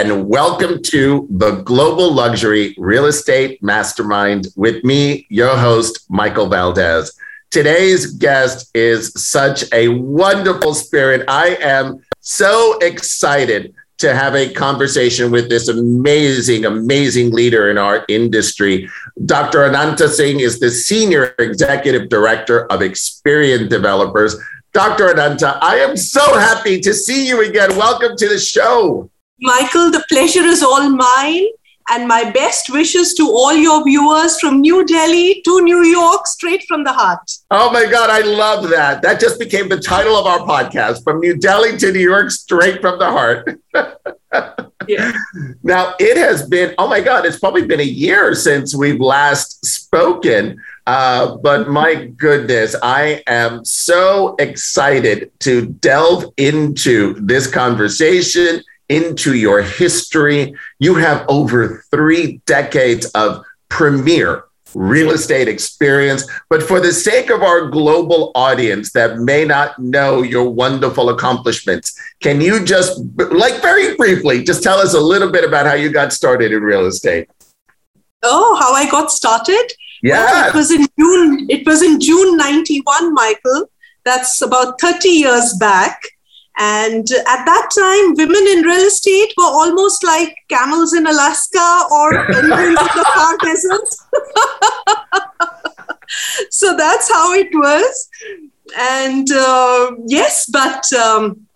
and welcome to the Global Luxury Real Estate Mastermind with me, your host, Michael Valdez. Today's guest is such a wonderful spirit. I am so excited to have a conversation with this amazing, amazing leader in our industry. Dr. Ananta Singh is the Senior Executive Director of Experian Developers. Dr. Ananta, I am so happy to see you again. Welcome to the show. Michael, the pleasure is all mine. And my best wishes to all your viewers from New Delhi to New York, straight from the heart. Oh my God, I love that. That just became the title of our podcast From New Delhi to New York, straight from the heart. yeah. Now, it has been, oh my God, it's probably been a year since we've last spoken. Uh, but my goodness, I am so excited to delve into this conversation into your history. You have over three decades of premier real estate experience. But for the sake of our global audience that may not know your wonderful accomplishments, can you just, like, very briefly, just tell us a little bit about how you got started in real estate? Oh, how I got started? Yeah. Well, it was in June. It was in June 91, Michael. That's about 30 years back. And at that time, women in real estate were almost like camels in Alaska or penguins in the far desert. so that's how it was. And uh, yes, but um,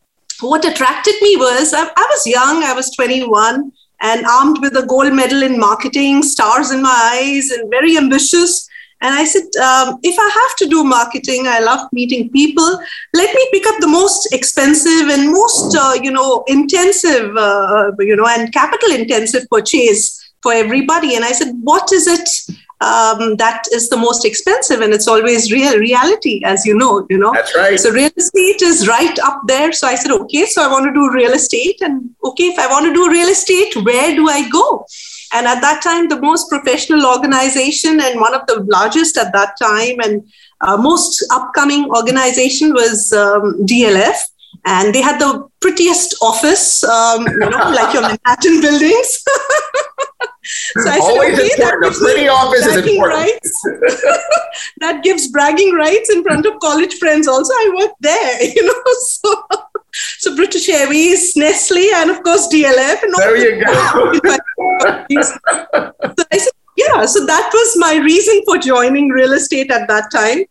what attracted me was I, I was young, I was 21 and armed with a gold medal in marketing, stars in my eyes, and very ambitious. And I said, um, if I have to do marketing, I love meeting people. Let me pick up the most expensive and most, uh, you know, intensive, uh, you know, and capital intensive purchase for everybody. And I said, what is it um, that is the most expensive? And it's always real reality, as you know, you know. That's right. So real estate is right up there. So I said, okay, so I want to do real estate, and okay, if I want to do real estate, where do I go? And at that time, the most professional organization and one of the largest at that time and uh, most upcoming organization was um, DLF. And they had the prettiest office, um, you know, like your Manhattan buildings. so I Always said, okay, that gives pretty office is important. rights. that gives bragging rights in front of college friends. Also, I worked there, you know. So so British Airways, Nestle, and of course DLF. And there you go. so I said, yeah, so that was my reason for joining real estate at that time.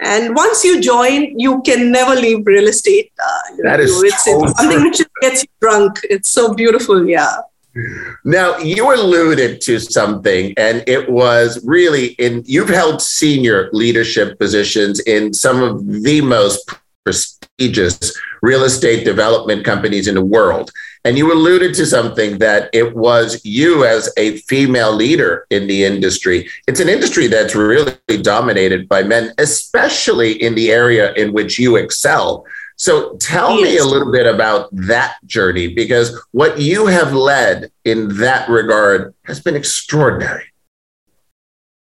And once you join, you can never leave real estate. Uh, that is it's, so it's something which gets you drunk. It's so beautiful, yeah. Now you alluded to something, and it was really in. You've held senior leadership positions in some of the most prestigious real estate development companies in the world. And you alluded to something that it was you as a female leader in the industry. It's an industry that's really dominated by men, especially in the area in which you excel. So tell me a little bit about that journey because what you have led in that regard has been extraordinary.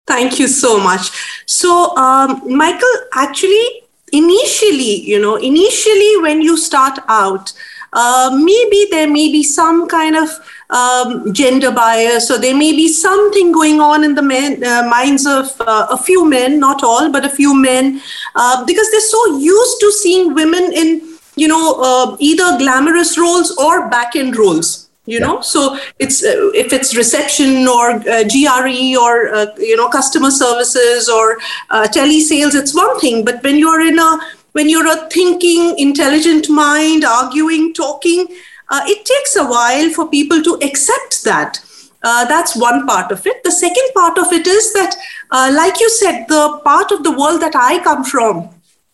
Thank you so much. So, um, Michael, actually, initially, you know, initially when you start out, uh, maybe there may be some kind of um, gender bias, or there may be something going on in the men, uh, minds of uh, a few men, not all, but a few men, uh, because they're so used to seeing women in, you know, uh, either glamorous roles or back end roles you know so it's uh, if it's reception or uh, gre or uh, you know customer services or uh, telesales it's one thing but when you're in a when you're a thinking intelligent mind arguing talking uh, it takes a while for people to accept that uh, that's one part of it the second part of it is that uh, like you said the part of the world that i come from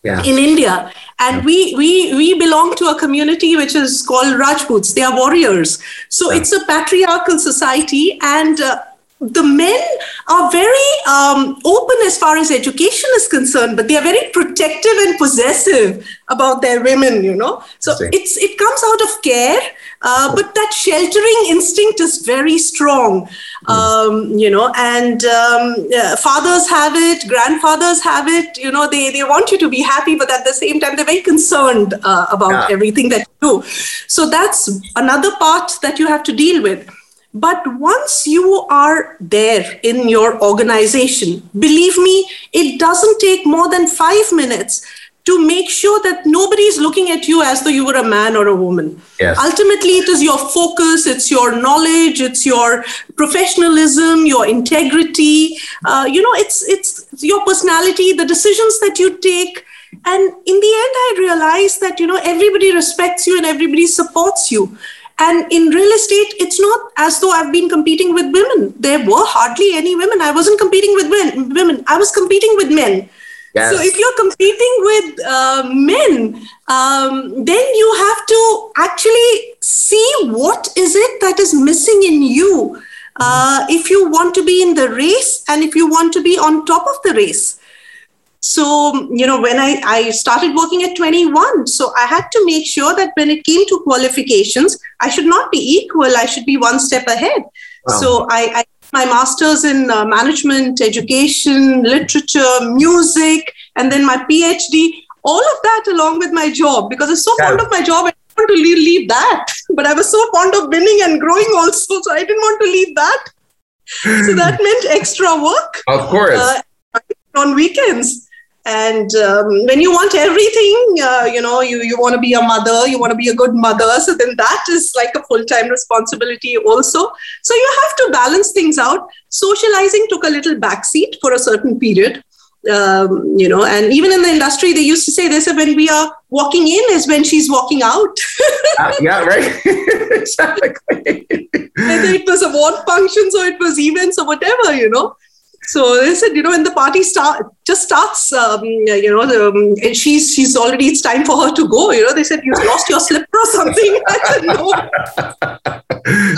yeah. in India. And yeah. we, we, we belong to a community which is called Rajputs. They are warriors. So yeah. it's a patriarchal society. And uh, the men are very um, open as far as education is concerned, but they are very protective and possessive about their women. You know, so it's it comes out of care, uh, but that sheltering instinct is very strong. Hmm. Um, you know, and um, uh, fathers have it, grandfathers have it. You know, they they want you to be happy, but at the same time, they're very concerned uh, about yeah. everything that you do. So that's another part that you have to deal with. But once you are there in your organization, believe me, it doesn't take more than five minutes to make sure that nobody is looking at you as though you were a man or a woman. Yes. Ultimately, it is your focus, it's your knowledge, it's your professionalism, your integrity. Uh, you know, it's it's your personality, the decisions that you take. And in the end, I realized that you know everybody respects you and everybody supports you. And in real estate, it's not as though I've been competing with women. There were hardly any women. I wasn't competing with women. I was competing with men. Yes. So if you're competing with uh, men, um, then you have to actually see what is it that is missing in you. Uh, if you want to be in the race and if you want to be on top of the race. So, you know, when I, I started working at 21, so I had to make sure that when it came to qualifications, I should not be equal, I should be one step ahead. Wow. So I, I my master's in uh, management, education, literature, music, and then my PhD, all of that along with my job because I'm so yeah. fond of my job. I didn't want to leave, leave that. But I was so fond of winning and growing also, so I didn't want to leave that. So that meant extra work. Of course. Uh, on weekends and um, when you want everything uh, you know you, you want to be a mother you want to be a good mother so then that is like a full-time responsibility also. So you have to balance things out. Socializing took a little backseat for a certain period um, you know and even in the industry they used to say they said when we are walking in is when she's walking out. Uh, yeah right. Exactly. Whether it was award functions or it was events or whatever you know so they said, you know, when the party start just starts, um, you know, the, um, she's she's already it's time for her to go. You know, they said you lost your slipper or something. I said no.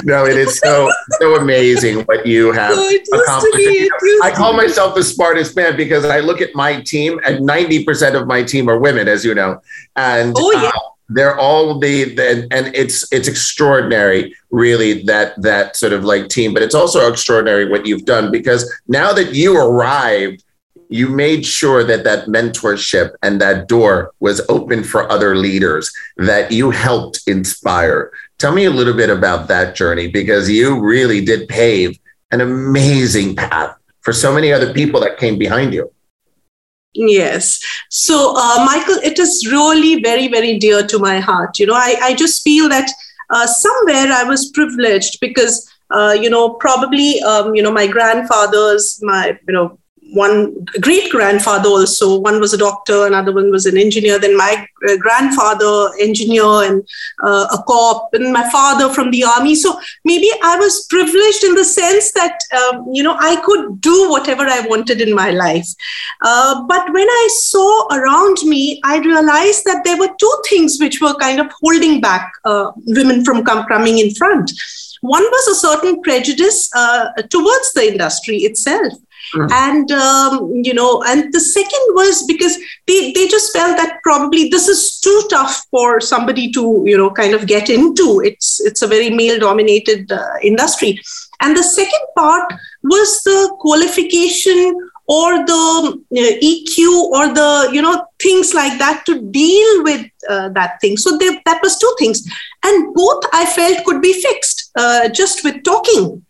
no, it is so so amazing what you have so accomplished. I call myself the smartest man because I look at my team, and ninety percent of my team are women, as you know, and. Oh yeah. Uh, they're all the, the and it's it's extraordinary really that that sort of like team. But it's also extraordinary what you've done because now that you arrived you made sure that that mentorship and that door was open for other leaders that you helped inspire. Tell me a little bit about that journey because you really did pave an amazing path for so many other people that came behind you Yes. So, uh, Michael, it is really very, very dear to my heart. You know, I, I just feel that uh, somewhere I was privileged because, uh, you know, probably, um, you know, my grandfathers, my, you know, one great grandfather also. One was a doctor another one was an engineer then my uh, grandfather engineer and uh, a cop and my father from the army. So maybe i was privileged in the sense that um, you know i could do whatever i wanted in my life. Uh, but when i saw around me i realized that there were two things which were kind of holding back uh, women from com- coming in front. One was a certain prejudice uh, towards the industry itself Mm. And, um, you know, and the second was because they, they just felt that probably this is too tough for somebody to, you know, kind of get into. It's, it's a very male dominated uh, industry. And the second part was the qualification or the uh, EQ or the you know things like that to deal with uh, that thing. So they, that was two things, and both I felt could be fixed uh, just with talking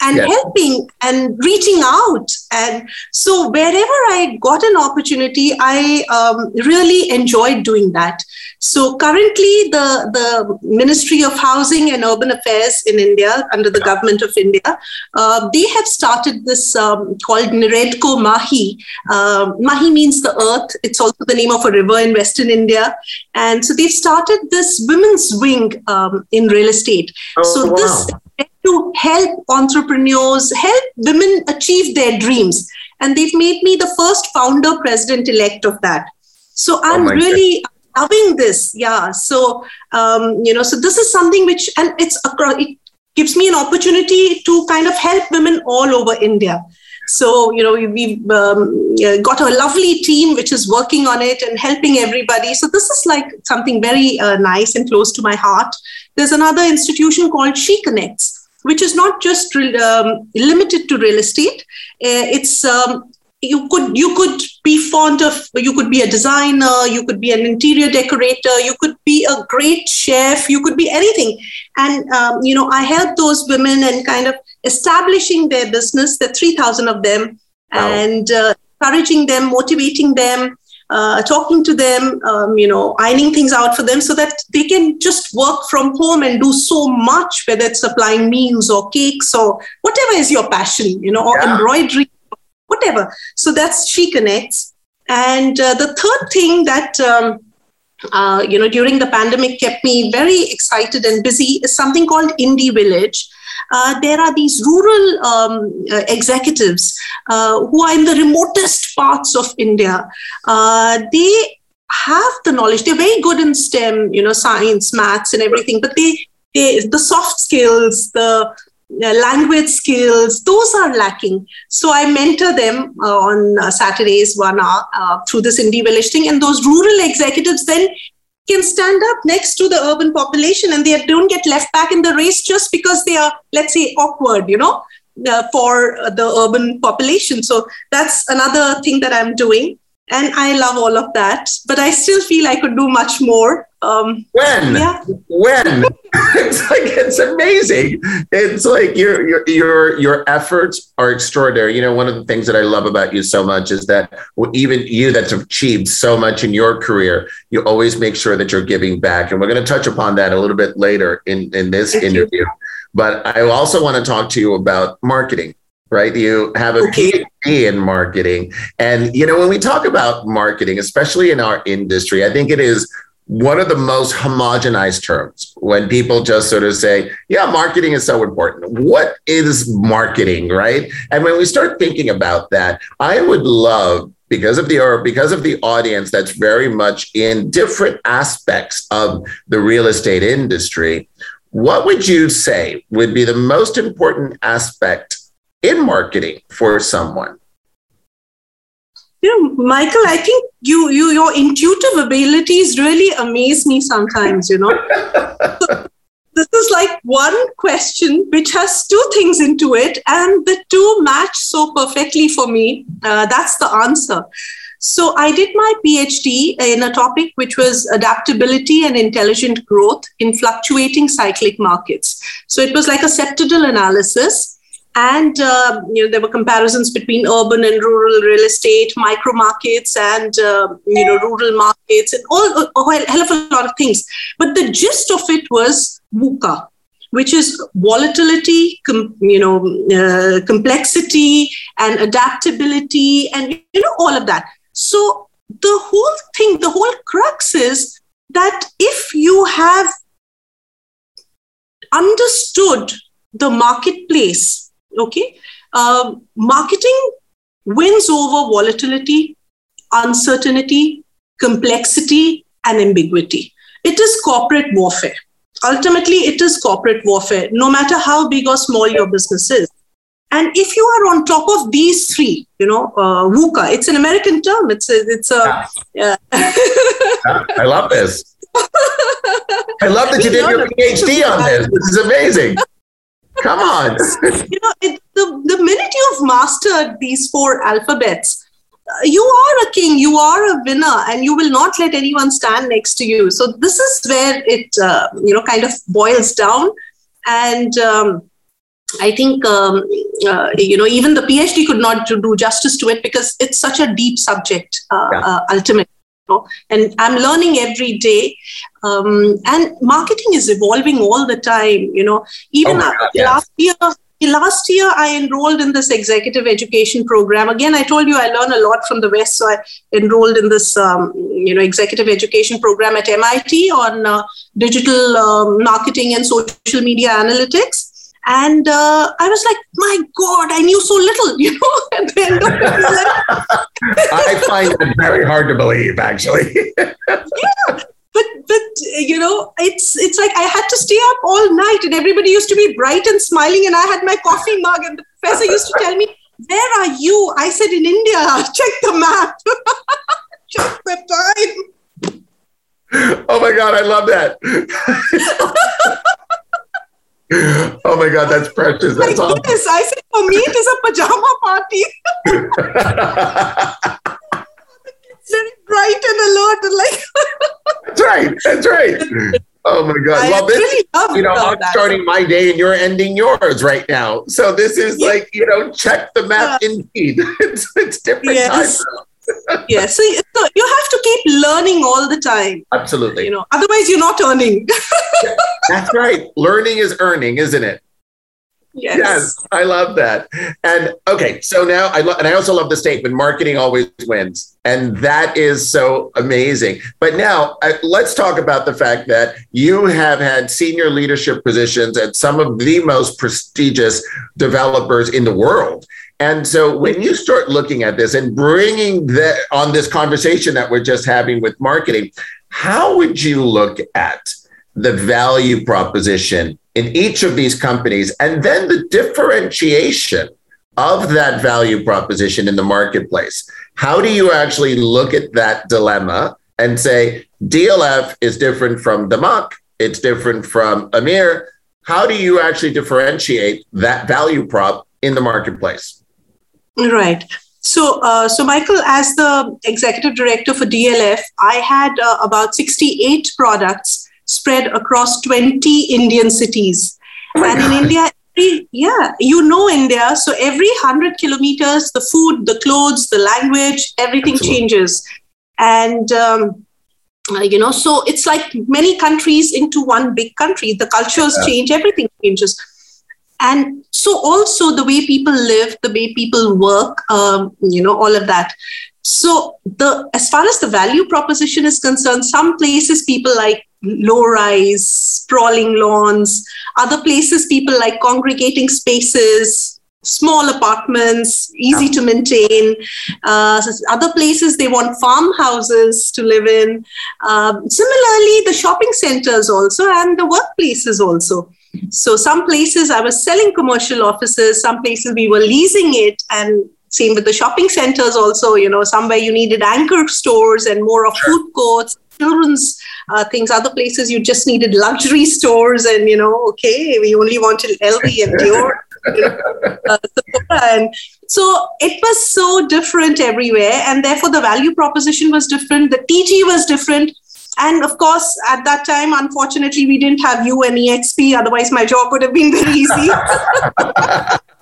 and yes. helping and reaching out. And so wherever I got an opportunity, I um, really enjoyed doing that. So currently, the, the Ministry of Housing and Urban Affairs in India, under the government of India, uh, they have started this um, called NAREDCO Mahi. Uh, Mahi means the earth. It's also the name of a river in Western India. And so they've started this women's wing um, in real estate. Oh, so wow. this to help entrepreneurs, help women achieve their dreams. And they've made me the first founder president elect of that. So oh I'm oh really loving this. Yeah. So, um, you know, so this is something which, and it's across, it gives me an opportunity to kind of help women all over India. So, you know, we've um, got a lovely team which is working on it and helping everybody. So, this is like something very uh, nice and close to my heart. There's another institution called She Connects, which is not just um, limited to real estate. Uh, it's um, you could you could be fond of you could be a designer you could be an interior decorator you could be a great chef you could be anything and um, you know i help those women and kind of establishing their business are 3000 of them wow. and uh, encouraging them motivating them uh, talking to them, um, you know, ironing things out for them so that they can just work from home and do so much, whether it's supplying meals or cakes or whatever is your passion, you know, or yeah. embroidery whatever. So that's She Connects. And uh, the third thing that, um, uh, you know, during the pandemic kept me very excited and busy is something called Indie Village. Uh, there are these rural um, uh, executives uh, who are in the remotest parts of India. They have the knowledge. They're very good in STEM, you know, science, maths, and everything. But they, they the soft skills, the language skills, those are lacking. So I mentor them uh, on uh, Saturdays, one hour uh, through this indie village thing. And those rural executives then can stand up next to the urban population and they don't get left back in the race just because they are, let's say, awkward, you know, uh, for the urban population. So that's another thing that I'm doing and I love all of that. But I still feel I could do much more. Um, when? Yeah. When? it's like it's amazing. It's like your your your your efforts are extraordinary. You know, one of the things that I love about you so much is that even you that's achieved so much in your career, you always make sure that you're giving back. And we're going to touch upon that a little bit later in in this Thank interview. You. But I also want to talk to you about marketing right? You have a PhD in marketing. And, you know, when we talk about marketing, especially in our industry, I think it is one of the most homogenized terms when people just sort of say, yeah, marketing is so important. What is marketing, right? And when we start thinking about that, I would love because of the or because of the audience that's very much in different aspects of the real estate industry, what would you say would be the most important aspect in marketing for someone? You know, Michael, I think you, you your intuitive abilities really amaze me sometimes, you know. this is like one question which has two things into it, and the two match so perfectly for me. Uh, that's the answer. So I did my PhD in a topic which was adaptability and intelligent growth in fluctuating cyclic markets. So it was like a septidal analysis and uh, you know there were comparisons between urban and rural real estate micro markets and uh, you know rural markets and all a hell of a lot of things. But the gist of it was VUCA which is volatility com, you know uh, complexity and adaptability and you know all of that. So the whole thing the whole crux is that if you have understood the marketplace Okay. Uh, marketing wins over volatility, uncertainty, complexity, and ambiguity. It is corporate warfare. Ultimately, it is corporate warfare, no matter how big or small your business is. And if you are on top of these three, you know, uh, VUCA, it's an American term. It's a, it's a. Yeah. I love this. I love that you did your PhD on this. This is amazing. Come on. you know, it, the, the minute you've mastered these four alphabets, uh, you are a king, you are a winner, and you will not let anyone stand next to you. So this is where it, uh, you know, kind of boils down. And um, I think, um, uh, you know, even the PhD could not do justice to it because it's such a deep subject, uh, yeah. Uh, ultimately know, and I'm learning every day. Um, and marketing is evolving all the time. You know, even oh God, yes. last year, last year I enrolled in this executive education program. Again, I told you I learn a lot from the West, so I enrolled in this, um, you know, executive education program at MIT on uh, digital um, marketing and social media analytics. And uh, I was like, my God, I knew so little, you know, at the end of. I find it very hard to believe, actually. yeah. But, you know, it's it's like I had to stay up all night, and everybody used to be bright and smiling, and I had my coffee mug, and the professor used to tell me, "Where are you?" I said, "In India. Check the map. Check the time." Oh my God, I love that. oh my God, that's precious. That's like, awesome. Yes, I said, for me, it is a pajama party. Bright and alert and like that's right that's right. Oh my god. I well this you know i'm that. starting my day and you're ending yours right now. So this is yeah. like you know check the map indeed. It's, it's different yes. time yeah so, so you have to keep learning all the time. Absolutely. You know otherwise you're not earning. That's right. Learning is earning isn't it Yes. yes. I love that. And okay, so now I love, and I also love the statement: marketing always wins, and that is so amazing. But now uh, let's talk about the fact that you have had senior leadership positions at some of the most prestigious developers in the world. And so when you start looking at this and bringing that on this conversation that we're just having with marketing, how would you look at the value proposition in each of these companies, and then the differentiation of that value proposition in the marketplace. How do you actually look at that dilemma and say DLF is different from DAMAC, it's different from Emaar? How do you actually differentiate that value prop in the marketplace? Right. So, uh, so Michael, as the executive director for DLF, I had uh, about 68 products spread across 20 Indian cities. Oh and God. in India, every, yeah, you know India. So every 100 kilometers, the food, the clothes, the language, everything Absolutely. changes. And, um, uh, you know, so it's like many countries into one big country. The cultures yeah. change, everything changes. And so also the way people live, the way people work, um, you know, all of that. So the as far as the value proposition is concerned, some places people like low rise, sprawling lawns. Other places, people like congregating spaces, small apartments, easy to maintain. Uh, other places, they want farmhouses to live in. Uh, similarly, the shopping centers also and the workplaces also. So, some places I was selling commercial offices, some places we were leasing it, and same with the shopping centers also. You know, somewhere you needed anchor stores and more of food courts, children's uh, things. Other places you just needed luxury stores, and you know, okay, we only wanted LV and Dior. uh, and so it was so different everywhere, and therefore the value proposition was different. The TG was different. And of course, at that time, unfortunately, we didn't have U and EXP. Otherwise, my job would have been very easy.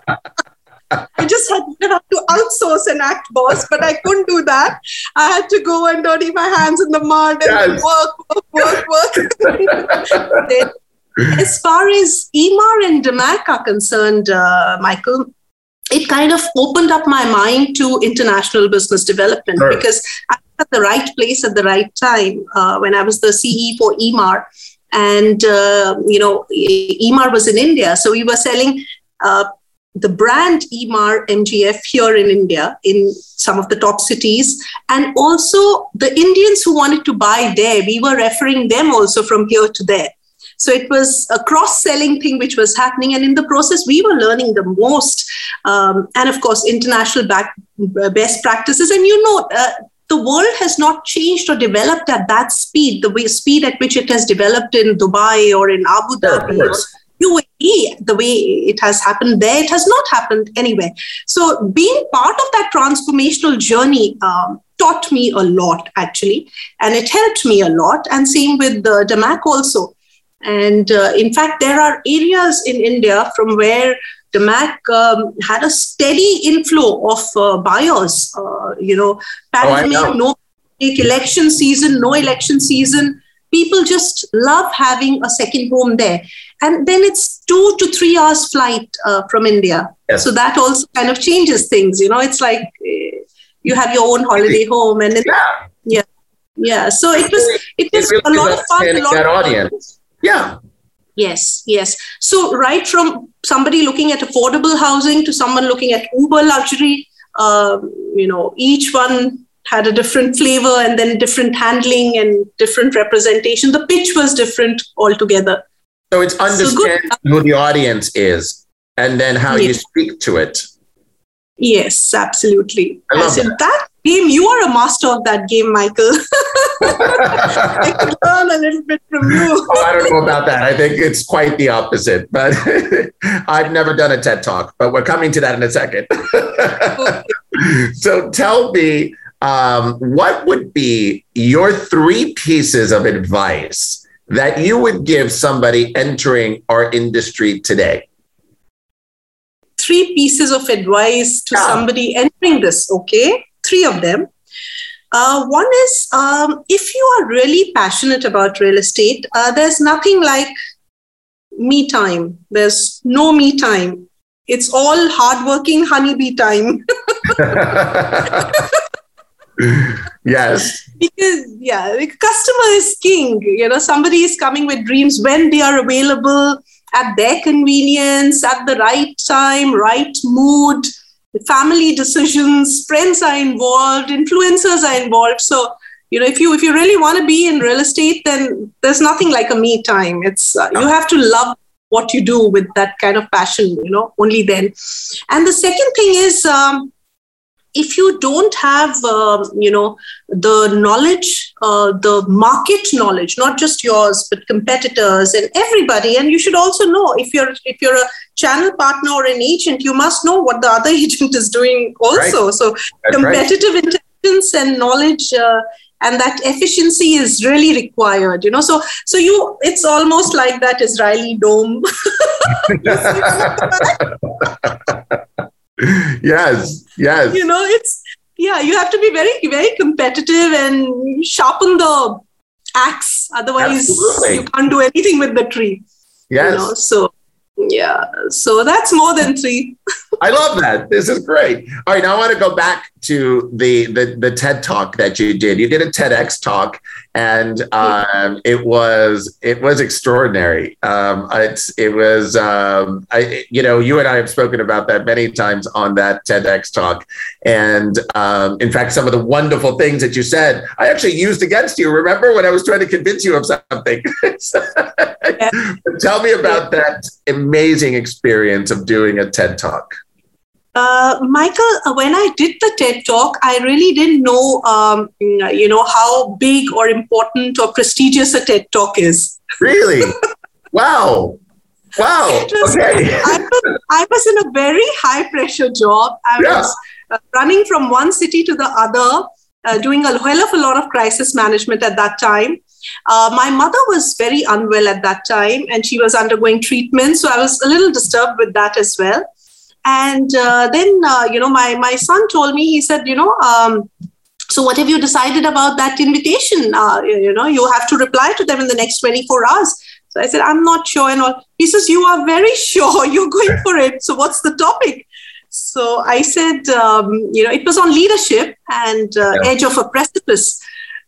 I just had to outsource an act boss, but I couldn't do that. I had to go and dirty my hands in the mud and yes. work, work, work, work. as far as Emaar and DAMAC are concerned, uh, Michael, it kind of opened up my mind to international business development sure. because I was at the right place at the right time uh, when I was the CE for Emaar. And, uh, you know, Emaar was in India. So we were selling uh, the brand Emaar MGF here in India, in some of the top cities, and also the Indians who wanted to buy there, we were referring them also from here to there. So it was a cross selling thing which was happening. And in the process, we were learning the most. Um, and of course, international back, uh, best practices. And you know, uh, the world has not changed or developed at that speed, the way, speed at which it has developed in Dubai or in Abu Dhabi. Or, UAE, the way it has happened there, it has not happened anywhere. So, being part of that transformational journey um, taught me a lot, actually, and it helped me a lot. And same with the DAMAC also. And uh, in fact, there are areas in India from where DAMAC um, had a steady inflow of uh, buyers. Uh, you know, pandemic, oh, know. no election season, no election season. People just love having a second home there and then it's two to three hours flight uh, from India. Yes. So that also kind of changes things. You know, it's like uh, you have your own holiday home, and then, yeah, yeah, yeah. So it was it was it really a lot of fun. A lot that audience, yeah. Yes, yes. So right from somebody looking at affordable housing to someone looking at uber luxury, um, you know, each one had a different flavor and then different handling and different representation. The pitch was different altogether. So it's understand so who the audience is and then how you speak to it. Yes, absolutely. I love that. that game, you are a master of that game, Michael. I could learn a little bit from you. oh, I don't know about that. I think it's quite the opposite, but I've never done a TED talk, but we're coming to that in a second. so tell me, um, what would be your three pieces of advice that you would give somebody entering our industry today? Three pieces of advice to yeah. somebody entering this, okay? Three of them. Uh, one is um, if you are really passionate about real estate, uh, there's nothing like me time. There's no me time. It's all hardworking honeybee time. yes. Because, yeah, the customer is king. You know, somebody is coming with dreams when they are available at their convenience, at the right time, right mood. Family decisions friends are involved influencers are involved. So you know if you if you really want to be in real estate then there's nothing like a me time. It's uh, you have to love what you do with that kind of passion you know only then. And the second thing is um, if you don't have uh, you know the knowledge uh, the market knowledge not just yours but competitors and everybody and you should also know if you're if you're a channel partner or an agent you must know what the other agent is doing also right. so That's competitive right. intelligence and knowledge uh, and that efficiency is really required you know so so you it's almost like that israeli dome yes, yes. You know, it's yeah, you have to be very, very competitive and sharpen the axe. Otherwise, Absolutely. you can't do anything with the tree. Yes. You know? So yeah, so that's more than three. I love that. This is great. All right, now I want to go back to the, the the TED talk that you did. You did a TEDx talk, and um, it was it was extraordinary. Um, it's it was um, I you know you and I have spoken about that many times on that TEDx talk, and um, in fact, some of the wonderful things that you said, I actually used against you. Remember when I was trying to convince you of something? Tell me about that amazing experience of doing a TED talk. Uh, Michael, uh, when I did the TED talk, I really didn't know, um, you know, how big or important or prestigious a TED talk is. Really? wow. Wow. Was, okay. I was, I was in a very high pressure job. I yeah. was uh, running from one city to the other, uh, doing a hell of a lot of crisis management at that time. Uh, my mother was very unwell at that time and she was undergoing treatment. So I was a little disturbed with that as well. And uh, then, uh, you know, my, my son told me, he said, you know, um, so what have you decided about that invitation? Uh, you know, you have to reply to them in the next 24 hours. So I said, I'm not sure. And all. He says, you are very sure you're going for it. So what's the topic? So I said, um, you know, it was on leadership and uh, yeah. edge of a precipice.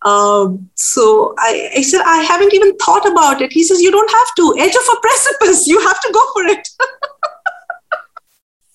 Um, so I, I, said, I haven't even thought about it. He says, You don't have to. Edge of a precipice. You have to go for it.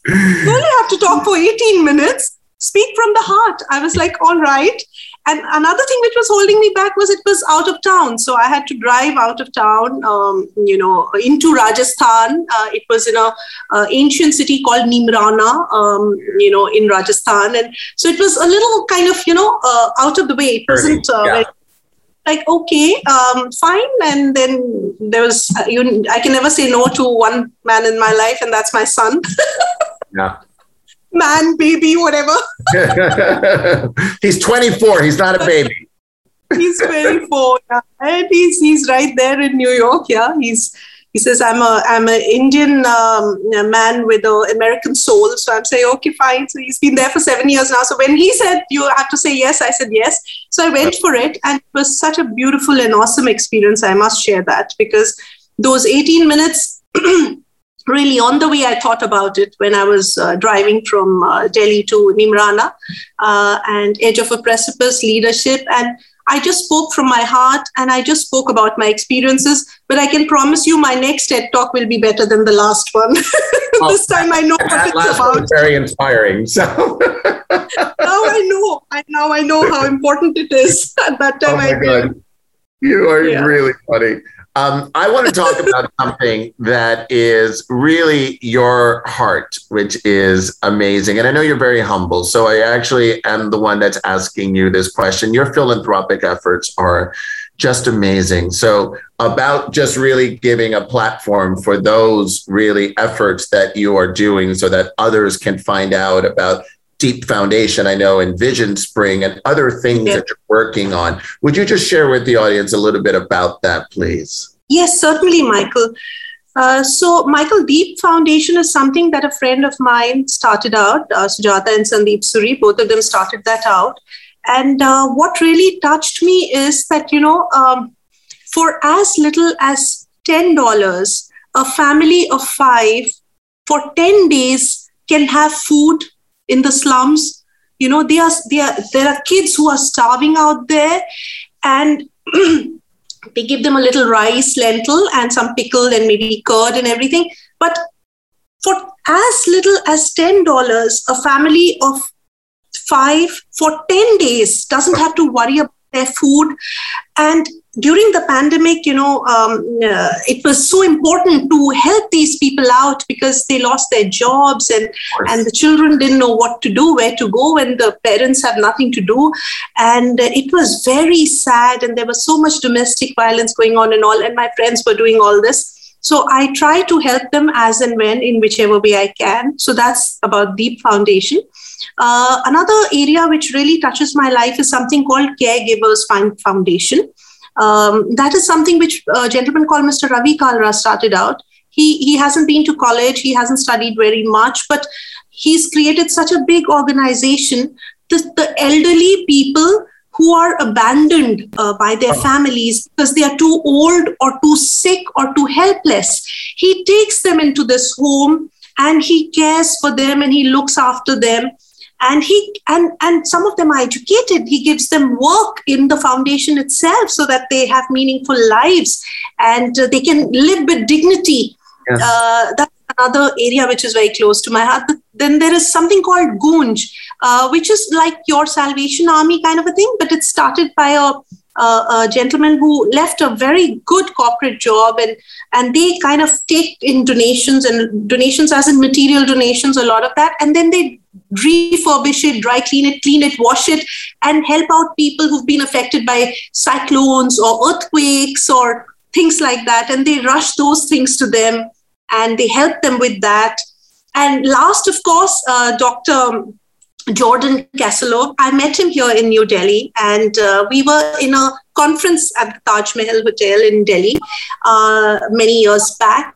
you only have to talk for 18 minutes, speak from the heart. I was like, all right. And another thing which was holding me back was it was out of town. So I had to drive out of town, um, you know, into Rajasthan. Uh, it was in a uh, ancient city called Neemrana, um, you know, in Rajasthan. And so it was a little kind of, you know, uh, out of the way. It wasn't uh, yeah. like, okay, um, fine. And then there was, uh, you, I can never say no to one man in my life, and that's my son. Yeah. Man, baby, whatever. he's 24. He's not a baby. he's 24. Yeah. And he's, he's right there in New York. Yeah. He's, he says, I'm a, I'm an Indian um, man with an American soul. So I'm saying, okay, fine. So he's been there for seven years now. So when he said, you have to say yes, I said yes. So I went for it. And it was such a beautiful and awesome experience. I must share that because those 18 minutes really on the way i thought about it when i was uh, driving from uh, delhi to neemrana uh, and edge of a precipice leadership and i just spoke from my heart and i just spoke about my experiences but i can promise you my next ted talk will be better than the last one oh, this time i know what it's about very inspiring so now i know I, now i know how important it is at that time oh my I God. you are yeah. really funny um, I want to talk about something that is really your heart, which is amazing. And I know you're very humble. So I actually am the one that's asking you this question. Your philanthropic efforts are just amazing. So, about just really giving a platform for those really efforts that you are doing so that others can find out about Deep Foundation, I know, and Vision Spring and other things yeah. that you're working on. Would you just share with the audience a little bit about that, please? Yes, certainly, Michael. Uh, so, Michael, Deep Foundation is something that a friend of mine started out, uh, Sujata and Sandeep Suri, both of them started that out. And uh, what really touched me is that, you know, um, for as little as $10, a family of five for 10 days can have food in the slums. You know they are, they are there are kids who are starving out there and they give them a little rice lentil and some pickle and maybe curd and everything. But for as little as $10 a family of five for 10 days doesn't have to worry about their food and during the pandemic, you know, um, uh, it was so important to help these people out because they lost their jobs and and the children didn't know what to do, where to go when the parents have nothing to do, and uh, it was very sad. And there was so much domestic violence going on and all. And my friends were doing all this. So I try to help them as and when in whichever way I can. So that's about Deep Foundation. Uh, another area which really touches my life is something called Caregivers Foundation. Um, that is something which a gentleman called Mr. Ravi Kalra started out. He, he hasn't been to college, he hasn't studied very much, but he's created such a big organization. The, the elderly people who are abandoned uh, by their families because they are too old or too sick or too helpless. He takes them into this home and he cares for them and he looks after them. And he and and some of them are educated. He gives them work in the foundation itself so that they have meaningful lives and uh, they can live with dignity. Yes. uh, that's another area which is very close to my heart. But then there is something called Goonj, uh, which is like your salvation army kind of a thing but it started by a a gentleman who left a very good corporate job and and they kind of take in donations and donations as in material donations a lot of that and then they refurbish it, dry clean it, clean it, wash it, and help out people who've been affected by cyclones or earthquakes or things like that. And they rush those things to them and they help them with that. And last, of course, uh, Dr. Jordan Kassalow. I met him here in New Delhi, and uh, we were in a conference at the Taj Mahal Hotel in Delhi uh, many years back.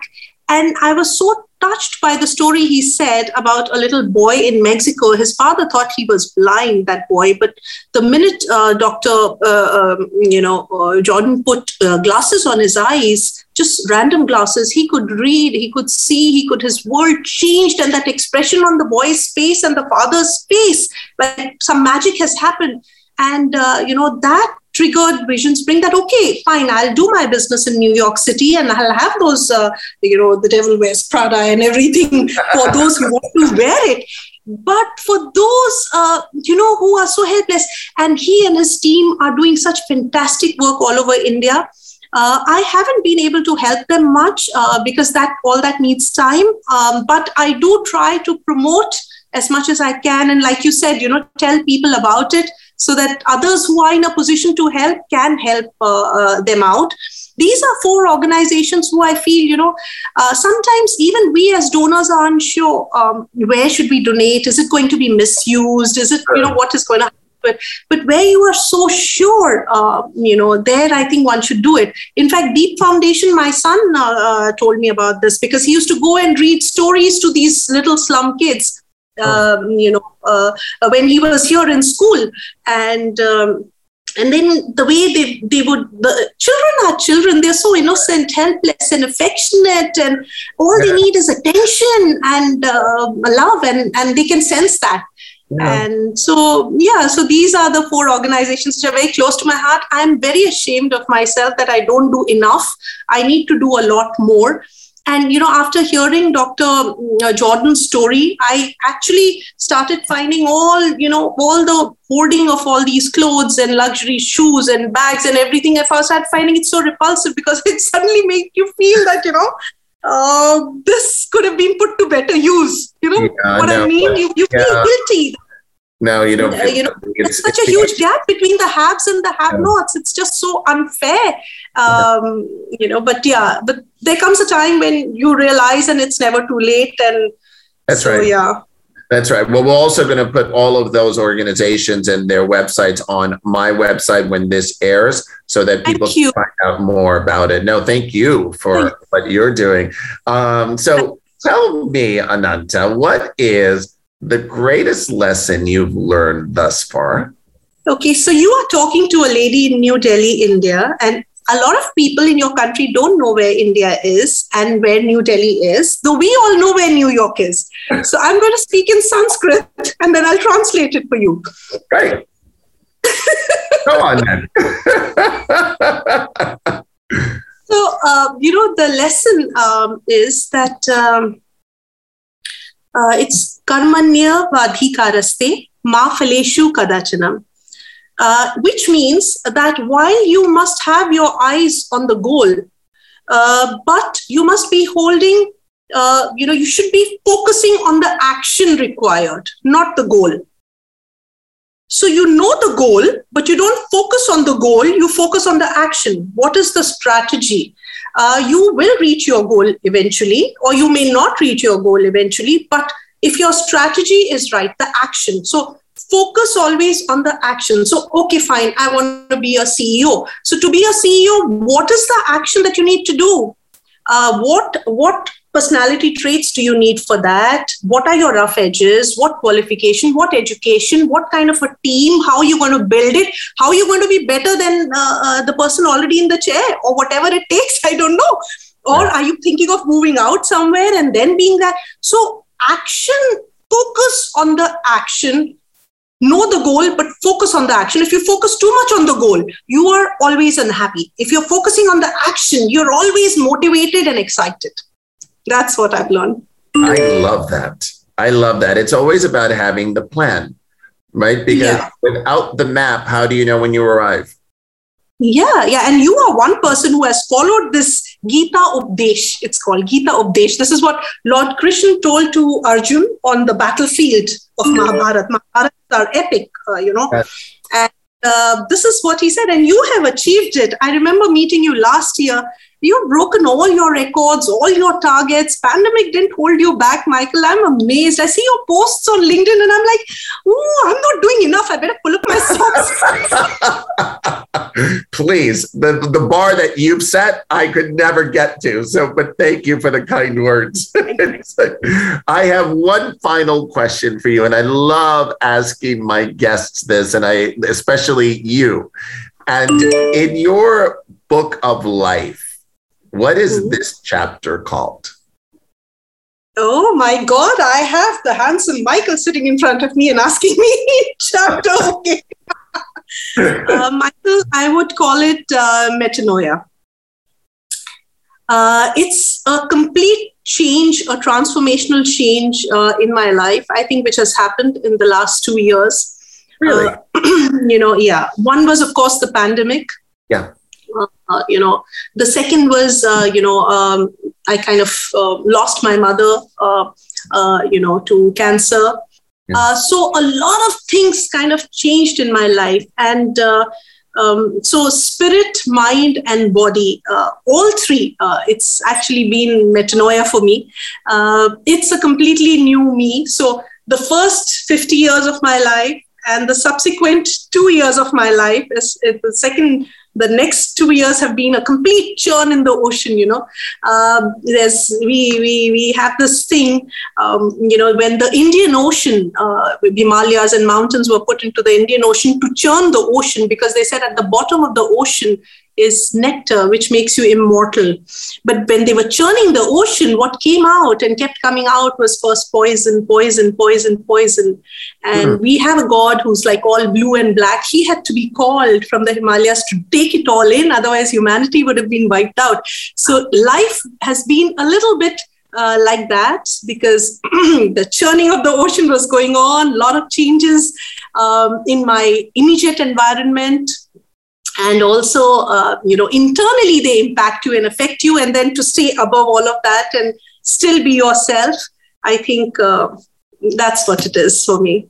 And I was so touched by the story he said about a little boy in Mexico. His father thought he was blind, that boy, but the minute uh, Doctor, uh, um, you know, uh, Jordan put uh, glasses on his eyes, just random glasses, he could read, he could see, he could. His world changed, and that expression on the boy's face and the father's face, like some magic has happened. And uh, you know that triggered Vision Spring that okay, fine, I'll do my business in New York City and I'll have those, uh, you know, the devil wears Prada and everything for those who want to wear it. But for those, uh, you know, who are so helpless, and he and his team are doing such fantastic work all over India. Uh, I haven't been able to help them much uh, because that all that needs time. Um, but I do try to promote as much as I can, and like you said, you know, tell people about it so that others who are in a position to help can help uh, uh, them out. These are four organizations who i feel you know uh, sometimes even we as donors are unsure um, where should we donate? Is it going to be misused? Is it you know what is going to but but where you are so sure uh, you know there i think one should do it. In fact deep foundation my son uh, uh, told me about this because he used to go and read stories to these little slum kids um, you know, uh, when he was here in school. And um, and then the way they, they would the children are children they're so innocent helpless and affectionate and all yeah. they need is attention and uh, love and, and they can sense that yeah. and so yeah so these are the four organizations which are very close to my heart i'm very ashamed of myself that i don't do enough i need to do a lot more and you know, after hearing Dr. Mm, uh, Jordan's story, I actually started finding all you know all the hoarding of all these clothes and luxury shoes and bags and everything. I first started finding it so repulsive because it suddenly made you feel that you know uh, this could have been put to better use. You know yeah, what no, I mean? You, you yeah. feel guilty no, you don't. Uh, you know, it's, such a huge gap between the haves and the have-nots. It's just so unfair. Um, you know, but yeah, but there comes a time when you realize, and it's never too late. And that's so, right. Yeah. That's right. Well, we're also going to put all of those organizations and their websites on my website when this airs so that people can find out more about it. No, thank you for thank what you're doing. Um, so tell me, Ananta, what is the greatest lesson you've learned thus far? Okay, so you are talking to a lady in New Delhi, India, and a lot of people in your country don't know where India is and where New Delhi is, though we all know where New York is. So I'm going to speak in Sanskrit and then I'll translate it for you. Right. Go on then. so, uh, you know, the lesson um, is that um, uh, it's karmanya vadhikaraste ma phaleshu kadachanam. Uh, which means that while you must have your eyes on the goal, uh, but you must be holding, uh, you know, you should be focusing on the action required, not the goal. So you know the goal, but you don't focus on the goal, you focus on the action. What is the strategy? uh, you will reach your goal eventually, or you may not reach your goal eventually. But if your strategy is right, the action. So focus always on the action. So, okay, fine, I want to be a CEO. So, to be a CEO, what is the action that you need to do? Uh, what what personality traits do you need for that what are your rough edges what qualification what education what kind of a team how are you going to build it how are you going to be better than uh, uh, the person already in the chair or whatever it takes i don't know or yeah. are you thinking of moving out somewhere and then being that so action focus on the action know the goal but focus on the action if you focus too much on the goal you are always unhappy if you're focusing on the action you're always motivated and excited that's what I've learned. I love that. I love that. It's always about having the plan, right? Because yeah. without the map, how do you know when you arrive? Yeah, yeah. And you are one person who has followed this Gita Updesh. It's called Gita Updesh. This is what Lord Krishna told to Arjun on the battlefield of mm-hmm. Mahabharata. Mahabharata are epic, uh, you know. Yes. And uh, this is what he said. And you have achieved it. I remember meeting you last year You've broken all your records, all your targets. Pandemic didn't hold you back, Michael. I'm amazed. I see your posts on LinkedIn and I'm like, ooh, I'm not doing enough. I better pull up my socks. Please, the, the bar that you've set, I could never get to. So, but thank you for the kind words. I have one final question for you, and I love asking my guests this, and I especially you. And in your book of life, what is mm-hmm. this chapter called? Oh my God, I have the handsome Michael sitting in front of me and asking me chapter. Okay. uh, Michael, I would call it uh, metanoia. Uh, it's a complete change, a transformational change uh, in my life, I think, which has happened in the last two years. Really? Uh, you know, yeah. One was, of course, the pandemic. Yeah. Uh, you know, the second was, uh, you know, um, I kind of uh, lost my mother, uh, uh, you know, to cancer. Yeah. so a lot of things kind of changed in my life, and um, so spirit, mind, and body, all three. it's actually been metanoia for me. it's a completely new me. So the first 50 years of my life and the subsequent two years of my life is, is the second the next two years have been a complete churn in the ocean you know. Um, there's we, we we have this thing um, you know when the indian ocean uh, himalayas and mountains were put into the indian ocean to churn the ocean because they said at the bottom of the ocean is nectar, which makes you immortal. But when they were churning the ocean, what came out and kept coming out was first poison, poison, poison, poison. And mm. we have a God who's like all blue and black. He had to be called from the Himalayas to take it all in, otherwise, humanity would have been wiped out. So life has been a little bit uh, like that because the churning of the ocean was going on, a lot of changes um, in my immediate environment, and also uh, you know internally they impact you and affect you and then to stay above all of that and still be yourself i think uh, that's what it is for me.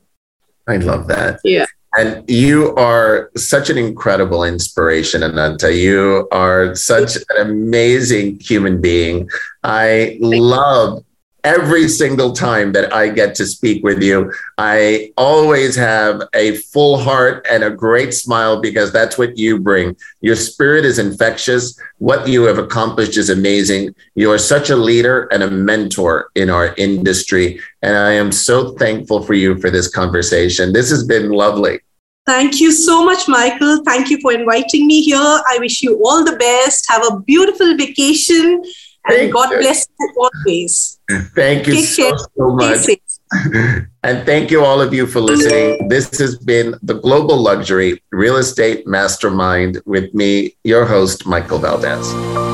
I love that. Yeah. And you are such an incredible inspiration ananta. You are such an amazing human being. I love every single time that I get to speak with you, I always have a full heart and a great smile because that's what you bring. Your spirit is infectious. What you have accomplished is amazing. You are such a leader and a mentor in our industry. And I am so thankful for you for this conversation. This has been lovely. Thank you so much, Michael. Thank you for inviting me here. I wish you all the best. Have a beautiful vacation Thank God you. bless you always. Thank you so, so much. and thank you all of you for listening. This has been the Global Luxury Real Estate Mastermind with me, your host, Michael Valdez.